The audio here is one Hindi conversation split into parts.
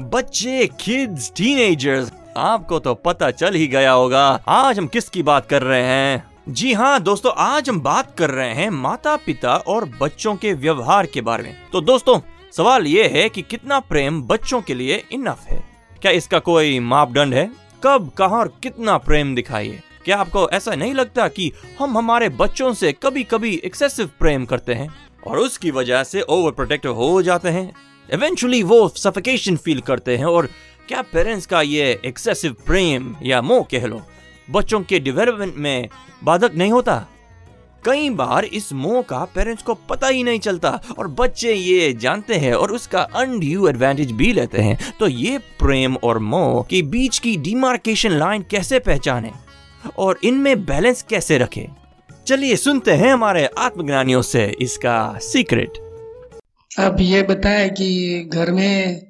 बच्चे किड्स टीनेजर्स आपको तो पता चल ही गया होगा, आज हम किसकी बात कर रहे हैं? जी हाँ दोस्तों, आज हम बात कर रहे हैं माता पिता और बच्चों के व्यवहार के बारे में। तो दोस्तों, सवाल ये है कि कितना प्रेम बच्चों के लिए इनफ है? क्या इसका कोई मापदंड है? कब, कहाँ और कितना प्रेम दिखाइए? क्या आपको ऐसा नहीं लगता कि हम हमारे बच्चों से कभी कभी एक्सेसिव प्रेम करते हैं? और उसकी वजह से ओवर प्रोटेक्टिव हो जाते हैं? इवेंचुअली वो सफिकेशन फील करते हैं और क्या पेरेंट्स का ये एक्सेसिव प्रेम या मोह कह लो, बच्चों के डेवलपमेंट में बाधक नहीं होता? कई बार इस मोह का पेरेंट्स को पता ही नहीं चलता और बच्चे ये जानते हैं और उसका अनड्यू एडवांटेज भी लेते हैं। तो ये प्रेम और मोह के बीच की डिमार्केशन लाइन कैसे पहचाने और इनमें बैलेंस कैसे रखें? चलिए सुनते हैं हमारे आत्मज्ञानियों से इसका सीक्रेट अब ये बताए कि घर में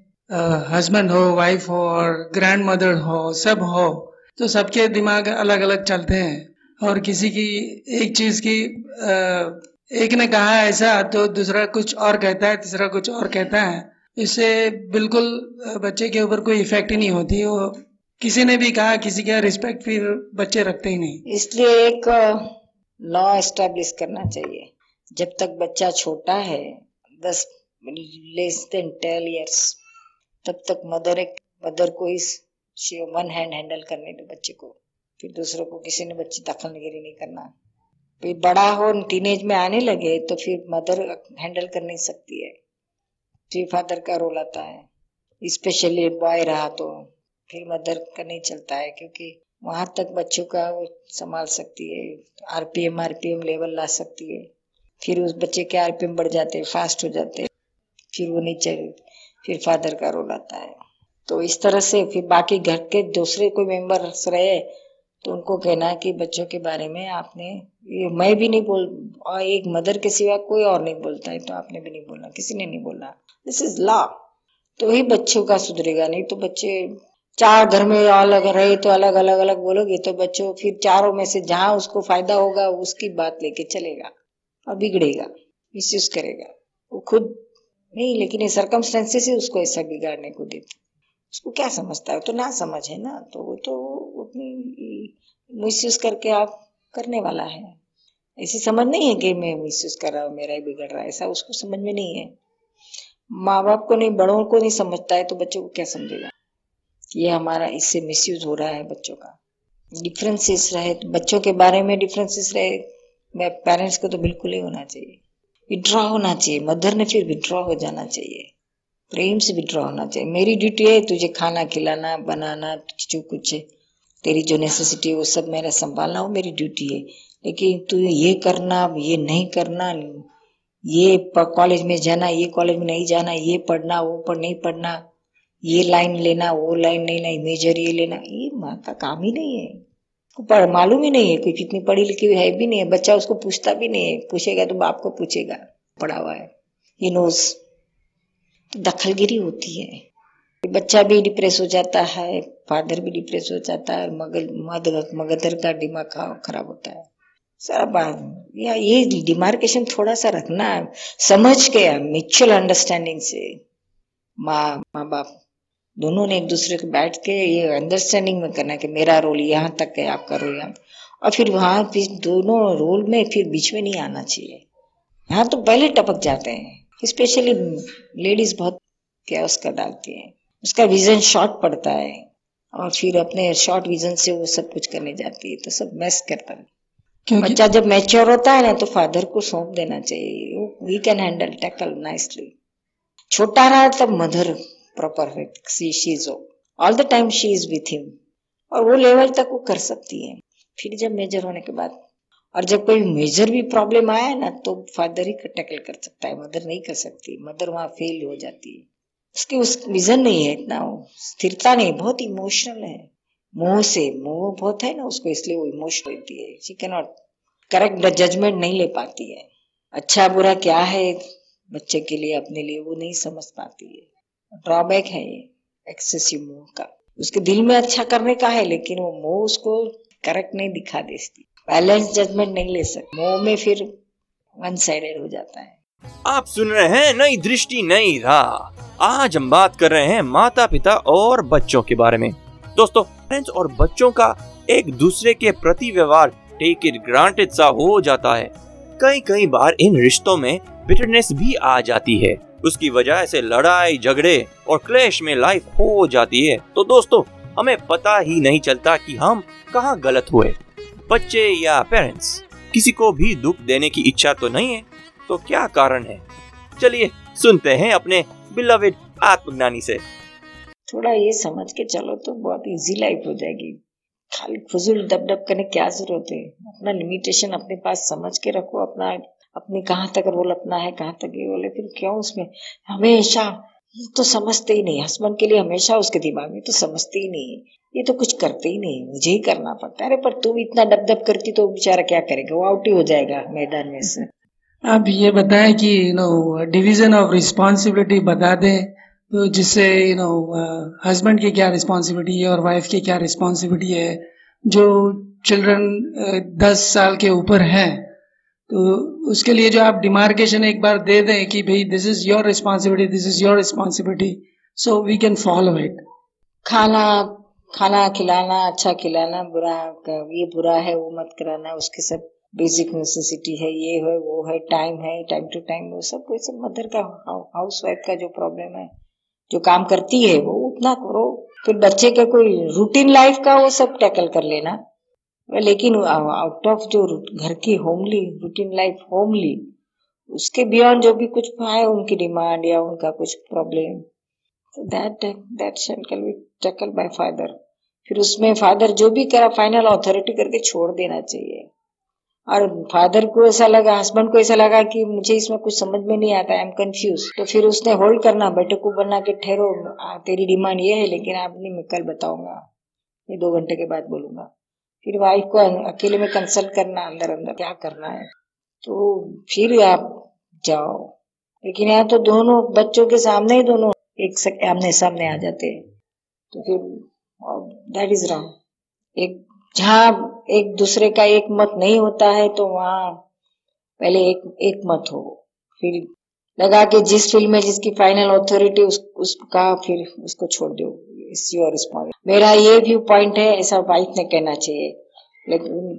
हस्बैंड हो वाइफ हो और ग्रैंड मदर हो सब हो तो सबके दिमाग अलग अलग चलते हैं। और किसी की एक चीज़ की अ, एक ने कहा ऐसा तो दूसरा कुछ और कहता है तीसरा कुछ और कहता है। इससे बिल्कुल बच्चे के ऊपर कोई इफ़ेक्ट ही नहीं होती वो किसी ने भी कहा किसी का रिस्पेक्ट फिर बच्चे रखते ही नहीं। इसलिए एक लॉ एस्टेब्लिश करना चाहिए। जब तक बच्चा छोटा है दस लेस देन टेन इयर्स तब तक मदर एक मदर को इस वन हैंड हैंडल करने दो बच्चे को। फिर दूसरों को किसी ने बच्चे दखलगिरी नहीं करना। फिर बड़ा हो टीनेज में आने लगे तो फिर मदर हैंडल कर नहीं सकती है। फिर फादर का रोल आता है। स्पेशली बॉय रहा तो फिर मदर का नहीं चलता है, क्योंकि वहाँ तक बच्चों का वो संभाल सकती है आरपीएम आरपीएम लेवल ला सकती है। फिर उस बच्चे के आरपीएम बढ़ जाते फास्ट हो जाते फिर वो नहीं चल फिर फादर का रोल आता है। तो इस तरह से फिर बाकी घर के दूसरे कोई मेंबर्स रहे तो उनको कहना है कि बच्चों के बारे में आपने, ये मैं भी नहीं बोल, और एक मदर के सिवा कोई और नहीं बोलता है तो आपने भी नहीं बोलना किसी ने नहीं बोला। दिस इज़ लॉ तो ही बच्चों का सुधरेगा, नहीं तो बच्चे चार घर में अलग रहे तो अलग अलग अलग बोलोगे तो बच्चों फिर चारों में से जहाँ उसको फ़ायदा होगा, उसकी बात लेके चलेगा, और बिगड़ेगा मिसयूज करेगा। वो खुद नहीं, लेकिन ये सर्कमस्टेंसेस ही उसको ऐसा बिगाड़ने को देते उसको क्या समझता है? तो ना समझ है ना तो वो तो अपनी मिसयूज करके आप करने वाला है। ऐसी समझ नहीं है कि मैं मिसयूज कर रहा हूँ, मेरा ही बिगड़ रहा है। ऐसा उसको समझ में नहीं है। माँ बाप को नहीं, बड़ों को नहीं समझता है तो बच्चों को क्या समझेगा? ये हमारा इससे मिसयूज हो रहा है बच्चों का। डिफरेंसेस रहे तो बच्चों के बारे में डिफरेंसेस रहे। मैं पेरेंट्स को तो बिल्कुल ही होना चाहिए। विड्रॉ होना चाहिए। मदर ने फिर विड्रॉ हो जाना चाहिए। प्रेम से विड्रॉ होना चाहिए। मेरी ड्यूटी है तुझे खाना खिलाना, बनाना, जो कुछ तेरी जो नेसेसिटी है, वो सब मेरा संभालना, वो मेरी ड्यूटी है। लेकिन तू ये करना, ये नहीं करना, ये कॉलेज में जाना, ये कॉलेज में नहीं जाना, ये पढ़ना, वो पढ़, नहीं पढ़ना, ये लाइन लेना, वो लाइन नहीं लेना मेजर ये लेना, ये माँ का काम ही नहीं है। पढ़ मालूम ही नहीं है, कोई कितनी पढ़ी लिखी है भी नहीं है, बच्चा उसको पूछता भी नहीं है, पूछेगा तो बाप को पूछेगा, पढ़ा हुआ है, ये नोज़ तो दखलगिरी होती है। बच्चा भी डिप्रेस हो जाता है फादर भी डिप्रेस हो जाता है मगर मद मगदर का दिमाग खराब होता है। सारा बात, या ये डिमार्केशन थोड़ा सा रखना समझ के म्यूचुअल अंडरस्टैंडिंग से। माँ माँ बाप दोनों ने एक दूसरे को बैठ के ये अंडरस्टैंडिंग में करना कि मेरा रोल यहाँ तक है आपका रोल यहाँ और फिर वहाँ फिर दोनों रोल में फिर बीच में नहीं आना चाहिए। यहाँ तो पहले टपक जाते हैं। स्पेशली लेडीज़ बहुत क्या उसका डालती है। उसका विजन शॉर्ट पड़ता है। और फिर अपने शॉर्ट विजन से वो सब कुछ करने जाती है तो सब मैस करता है। बच्चा जब मैच्योर होता है ना तो फादर को सौंप देना चाहिए। We can handle tackle nicely छोटा रहा तब mother proper she she is all the time she is with him और वो लेवल तक वो कर सकती है। फिर जब मेजर होने के बाद, और जब कोई मेजर भी प्रॉब्लम आया ना तो फादर ही टैकल कर सकता है। मदर नहीं कर सकती। मदर वहाँ फेल हो जाती है। उसके उस विजन नहीं है इतना स्थिरता नहीं, बहुत इमोशनल है। मोह से, मोह बहुत है ना, उसको इसलिए वो इमोशनल रहती है। She can not correct judgement नहीं ले पाती है। अच्छा बुरा क्या है बच्चे के लिए, अपने लिए वो नहीं समझ पाती है। ड्रॉबैक है ये एक्सेसिव मोह का। उसके दिल में अच्छा करने का है, लेकिन वो मोह उसको करेक्ट नहीं दिखा देती। बैलेंस जजमेंट नहीं ले सकती। मोह में फिर वन साइडेड हो जाता है। आप सुन रहे हैं नई दृष्टि, नई राह। आज हम बात कर रहे हैं माता पिता और बच्चों के बारे में। दोस्तों पेरेंट्स और बच्चों का एक दूसरे के प्रति व्यवहार टेक इट ग्रांटेड सा हो जाता है। कई कई बार इन रिश्तों में बिटरनेस भी आ जाती है। उसकी वजह से लड़ाई, झगड़े और क्लेश में लाइफ हो जाती है। तो दोस्तों, हमें पता ही नहीं चलता कि हम कहाँ गलत हुए। बच्चे या पेरेंट्स किसी को भी दुख देने की इच्छा तो नहीं है? तो क्या कारण है? चलिए, सुनते हैं अपने बिलविड आत्मज्ञानी से। थोड़ा ये समझ के चलो तो बहुत इजी लाइफ हो जाएगी। खाली फजूल डब डब करने क्या ज़रूरत है? अपना लिमिटेशन अपने पास समझ के रखो, अपना, अपने कहाँ तक रोल अपना है, कहाँ तक ये है, फिर क्यों उसमें? हमेशा तो समझते ही नहीं हस्बैंड के लिए हमेशा उसके दिमाग में तो समझते ही नहीं ये तो कुछ करते ही नहीं मुझे ही करना पड़ता है। अरे, पर तुम इतना डब डब करती तो बेचारा क्या करेगा? वो आउट ही हो जाएगा मैदान में से। आप ये बताएँ कि नो डिवीज़न ऑफ़ रिस्पॉन्सिबिलिटी बता दें। तो जिससे यू नो हस्बैंड की क्या रिस्पॉन्सिबिलिटी है और वाइफ की क्या रिस्पॉन्सिबिलिटी है, जो चिल्ड्रन दस साल के ऊपर हैं तो उसके लिए जो आप डिमार्केशन एक बार दे दें कि भाई this is your responsibility this is your responsibility so we can follow it खाना खाना खिलाना अच्छा खिलाना, बुरा, ये बुरा है, वो मत कराना, उसके सब बेसिक नेसेसिटी है, ये है, वो है टाइम है टाइम टू टाइम वो सब कोई सब मदर का हाउस वाइफ का जो प्रॉब्लम है जो काम करती है, वो उतना करो। फिर बच्चे का कोई रूटीन लाइफ का वो सब टैकल कर लेना। लेकिन आउट ऑफ़ जो घर की होमली रूटीन लाइफ होमली उसके बियॉन्ड जो भी कुछ आए, उनकी डिमांड या उनका कुछ problem that that shall be tackle by father फिर उसमें फादर जो भी करा फाइनल अथॉरिटी करके छोड़ देना चाहिए। और फादर को ऐसा लगा हस्बैंड को ऐसा लगा कि मुझे इसमें कुछ समझ में नहीं आता आई एम कंफ्यूज तो फिर उसने होल्ड करना बेटे को बना के ठहरो। तेरी डिमांड ये है, लेकिन आप नहीं, मैं कल बताऊँगा। ये दो घंटे के बाद बोलूँगा। फिर वाइफ को अकेले में कंसल्ट करना, अंदर अंदर क्या करना है? तो फिर आप जाओ। लेकिन यहाँ तो दोनों बच्चों के सामने ही दोनों एक आमने सामने आ जाते। हैं तो फिर दैट इज़ रॉन्ग एक जहाँ एक दूसरे का एक मत नहीं होता है तो वहाँ पहले एक एक मत हो। फिर लगा कि जिस फ़ील्ड में जिसकी फाइनल अथॉरिटी उस, उसका फिर उसको छोड़ दो। इस योर मेरा ये व्यू पॉइंट है ऐसा वाइफ ने कहना चाहिए। लेकिन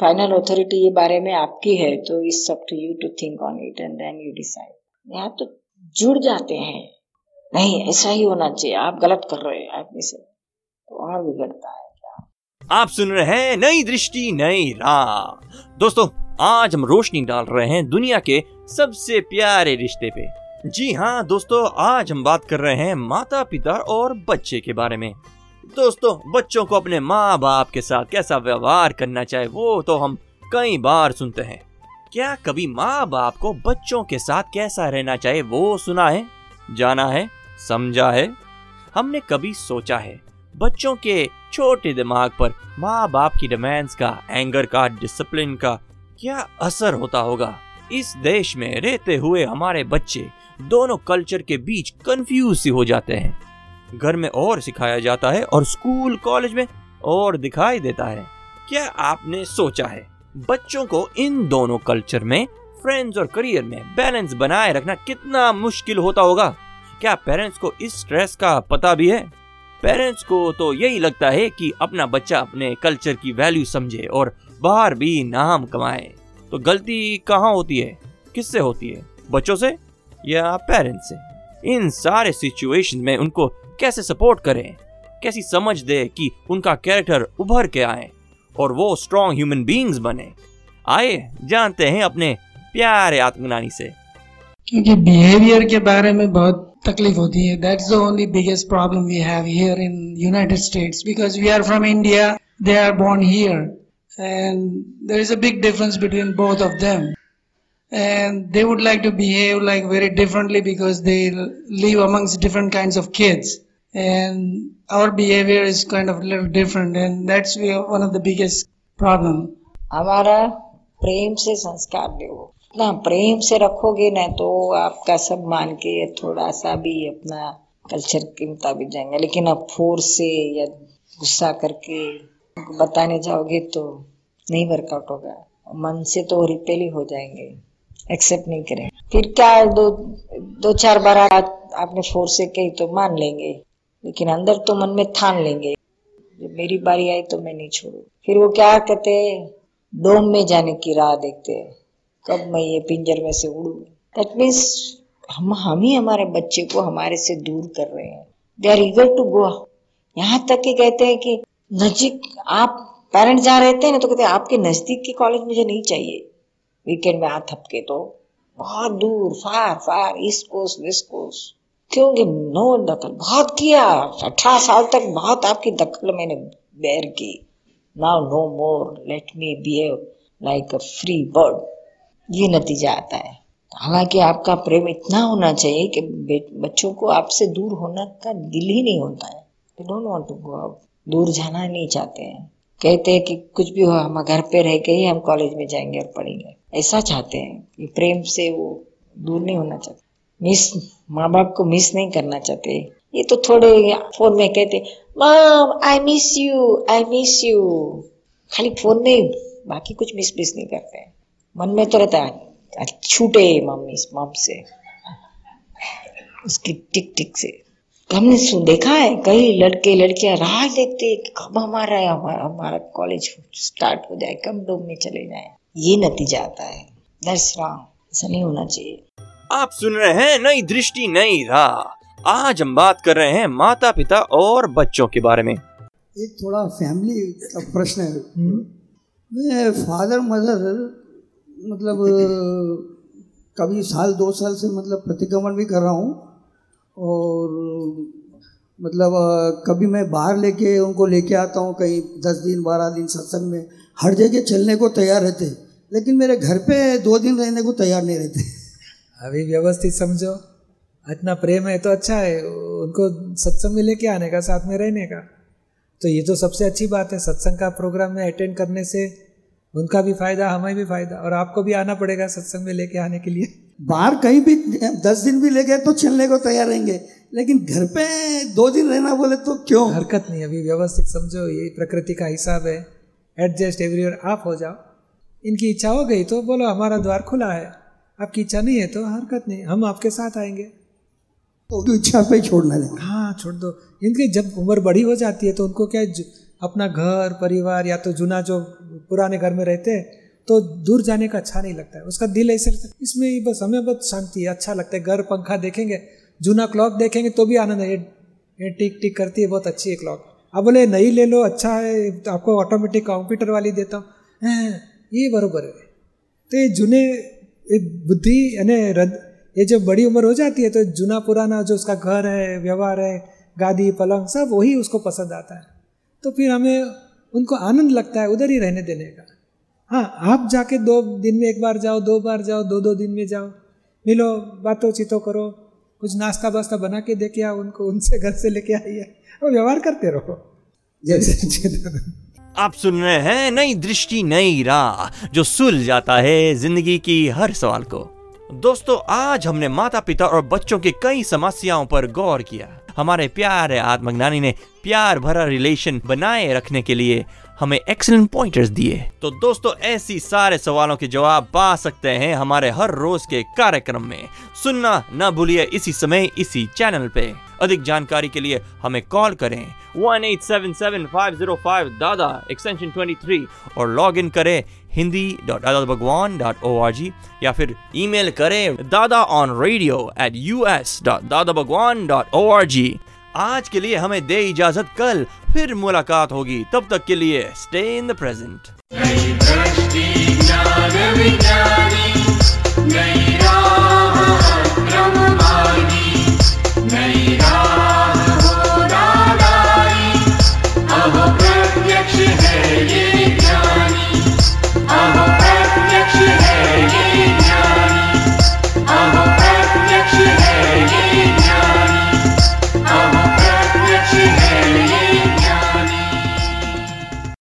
फाइनल अथॉरिटी ये बारे में आपकी है तो it's up to you to think on it and then you decide यहाँ तो जुड़ जाते हैं। नहीं ऐसा ही होना चाहिए। आप गलत कर रहे हैं। आदमी से तो और बिगड़ता है। आप सुन रहे हैं नई दृष्टि, नई राह। दोस्तों, आज हम रोशनी डाल रहे हैं दुनिया के सबसे प्यारे रिश्ते पे। जी हाँ दोस्तों, आज हम बात कर रहे हैं माता पिता और बच्चे के बारे में। दोस्तों, बच्चों को अपने माँ बाप के साथ कैसा व्यवहार करना चाहिए, वो तो हम कई बार सुनते हैं। क्या कभी माँ बाप को बच्चों के साथ कैसा रहना चाहिए, वो सुना है, जाना है, समझा है? हमने कभी सोचा है बच्चों के छोटे दिमाग पर माँ बाप की डिमांड्स का एंगर का डिसिप्लिन का क्या असर होता होगा? इस देश में रहते हुए हमारे बच्चे दोनों कल्चर के बीच कंफ्यूज सी हो जाते हैं। घर में और सिखाया जाता है और स्कूल कॉलेज में और दिखाई देता है। क्या आपने सोचा है? बच्चों को इन दोनों कल्चर में फ्रेंड्स और करियर में बैलेंस बनाए रखना कितना मुश्किल होता होगा? क्या पेरेंट्स को इस स्ट्रेस का पता भी है? पेरेंट्स को तो यही लगता है कि अपना बच्चा अपने कल्चर की वैल्यू समझे और बाहर भी नाम कमाए। तो गलती कहाँ होती है? किससे होती है? बच्चों से या पेरेंट्स से? इन सारे सिचुएशन में उनको कैसे सपोर्ट करें? कैसी समझ दे कि उनका कैरेक्टर उभर के आए और वो स्ट्रॉन्ग ह्यूमन बींग्स बने? आए जानते हैं अपने प्यारे आत्मज्ञानी से। क्योंकि बिहेवियर के बारे में बहुत तकलीफ होती है that's the only biggest problem we have here in United States because we are from India they are born here and there is a big difference between both of them and they would like to behave like very differently because they live amongst different kinds of kids and our behavior is kind of a little different and that's we- one of the biggest problem हमारा प्रेम से संस्कार दो इतना प्रेम से रखोगे ना तो आपका सब मान के थोड़ा सा भी अपना कल्चर के मुताबिक जाएँगे। लेकिन आप फोर्स से या गुस्सा करके बताने जाओगे तो नहीं वर्कआउट होगा। मन से तो रिपेल ही हो जाएँगे। एक्सेप्ट नहीं करेंगे। फिर क्या दो दो चार बार आप- आपने फोर्स से कही तो मान लेंगे। लेकिन अंदर तो मन में थान लेंगे। जब मेरी बारी आई तो मैं नहीं छोड़ू। फिर वो क्या कहते डोम में जाने की राह देखते हैं। कब मैं ये पिंजर में से उड़ू? दैट मीन्स हम हम ही हमारे बच्चे को हमारे से दूर कर रहे हैं। They are eager to go यहाँ तक कि कहते हैं कि नजीक आप पेरेंट्स जहाँ रहते हैं ना तो कहते हैं आपके नज़दीक के कॉलेज मुझे नहीं चाहिए। वीकेंड में आ थपके तो बहुत दूर far far east coast west coast क्योंकि नो दखल बहुत किया। अठारह साल तक बहुत आपकी दखल मैंने बैर की। Now no more let me behave like a free bird ये नतीजा आता है। हालाँकि आपका प्रेम इतना होना चाहिए कि बच्चों को आपसे दूर होना का दिल ही नहीं होता है। They don't want to go out दूर जाना नहीं चाहते हैं। कहते हैं कि कुछ भी हो, हम घर पे रह के ही हम कॉलेज में जाएँगे और पढ़ेंगे। ऐसा चाहते हैं कि प्रेम से वो दूर नहीं होना चाहते। मिस माँ बाप को मिस नहीं करना चाहते। ये तो थोड़े फ़ोन में कहते mum I miss you I miss you खाली फ़ोन में बाकी कुछ मिस मिस नहीं करते हैं। मन में तो रहता है छूटे मम्मी मम से। उसकी टिक टिक से। हमने सुन देखा है कई लड़के लड़कियाँ राह देखते कब हमारा हमारा हमारा कॉलेज स्टार्ट हो जाए कब डोम में चले जाए। ये नतीजा आता है। दैट्स रॉन्ग ऐसा नहीं होना चाहिए। आप सुन रहे हैं नई दृष्टि नई राह। आज हम बात कर रहे हैं माता पिता और बच्चों के बारे में। एक थोड़ा फैमिली का प्रश्न है। मैं फादर मदर मतलब कभी साल, दो साल से मतलब प्रतिक्रमण भी कर रहा हूँ और मतलब कभी मैं बाहर लेके, उनको लेके आता हूँ कहीं दस दिन, बारह दिन सत्संग में। हर जगह चलने को तैयार रहते, लेकिन मेरे घर पे दो दिन रहने को तैयार नहीं रहते। अभी व्यवस्थित समझो। इतना प्रेम है तो अच्छा है, उनको सत्संग में लेके आने का, साथ में रहने का। तो ये तो सबसे अच्छी बात है, सत्संग का प्रोग्राम में अटेंड करने से उनका भी फ़ायदा हमें भी फ़ायदा और आपको भी आना पड़ेगा सत्संग में लेके आने के लिए। बाहर कहीं भी दस दिन भी ले गए तो चलने को तैयार रहेंगे। लेकिन घर पे दो दिन रहना बोले तो क्यों? हरकत नहीं अभी व्यवस्थित समझो ये प्रकृति का हिसाब है। एडजस्ट एवरीवेयर आप हो जाओ। इनकी इच्छा हो गई तो बोलो हमारा द्वार खुला है। आपकी इच्छा नहीं है तो हरकत नहीं हम आपके साथ आएँगे। तो इच्छा पे छोड़ना देना हाँ छोड़ दो। इनकी जब उम्र बड़ी हो जाती है तो उनको क्या अपना घर परिवार या तो जुना जो पुराने घर में रहते हैं तो दूर जाने का अच्छा नहीं लगता है। उसका दिल ऐसे लगता है, इसमें ही बस, हमें बहुत शांति है अच्छा लगता है। घर, पंखा देखेंगे, जूना क्लॉक देखेंगे तो भी आनंद है। ये टिक टिक करती है, बहुत अच्छी है क्लॉक। अब बोले, नई ले लो अच्छा है, आपको ऑटोमेटिक कंप्यूटर वाली देता हूँ। ये बरोबर है। तो ये जूने बुद्धि, यानी ये जो बड़ी उम्र हो जाती है तो जूना पुराना जो उसका घर है, व्यवहार है, गादी, पलंग, सब वही उसको पसंद आता है। तो फिर हमें उनको आनंद लगता है उधर ही रहने देने का। हाँ आप जाके दो दिन में एक बार जाओ, दो बार जाओ, दो दो दिन में जाओ। मिलो, बातों चीतों करो, कुछ नाश्ता वास्ता बना के दे के आओ उनको, उनसे घर से लेके आइए। और व्यवहार करते रहो। जैसे आप सुन रहे हैं नई दृष्टि, नई राह, जो सुल जाता है ज़िंदगी की हर सवाल को। दोस्तों, आज हमने माता पिता और बच्चों की कई समस्याओं पर गौर किया। हमारे प्यारे आत्मज्ञानी ने प्यार भरा रिलेशन बनाए रखने के लिए हमें एक्सलेंट पॉइंटर्स दिए। तो दोस्तों, ऐसी सारे सवालों के जवाब पा सकते हैं हमारे हर रोज के कार्यक्रम में। सुनना ना भूलिए इसी समय इसी चैनल पे। अधिक जानकारी के लिए हमें कॉल करें। One eight seven seven five zero five Dada extension twenty three और लॉग इन करें हिंदी डॉट दादा भगवान डॉट ओ आर जी या फिर ईमेल करें Dada on radio at U S dot Dada Bhagwan dot O R G आज के लिए हमें दे इजाज़त, कल फिर मुलाकात होगी। तब तक के लिए स्टे इन द प्रेजेंट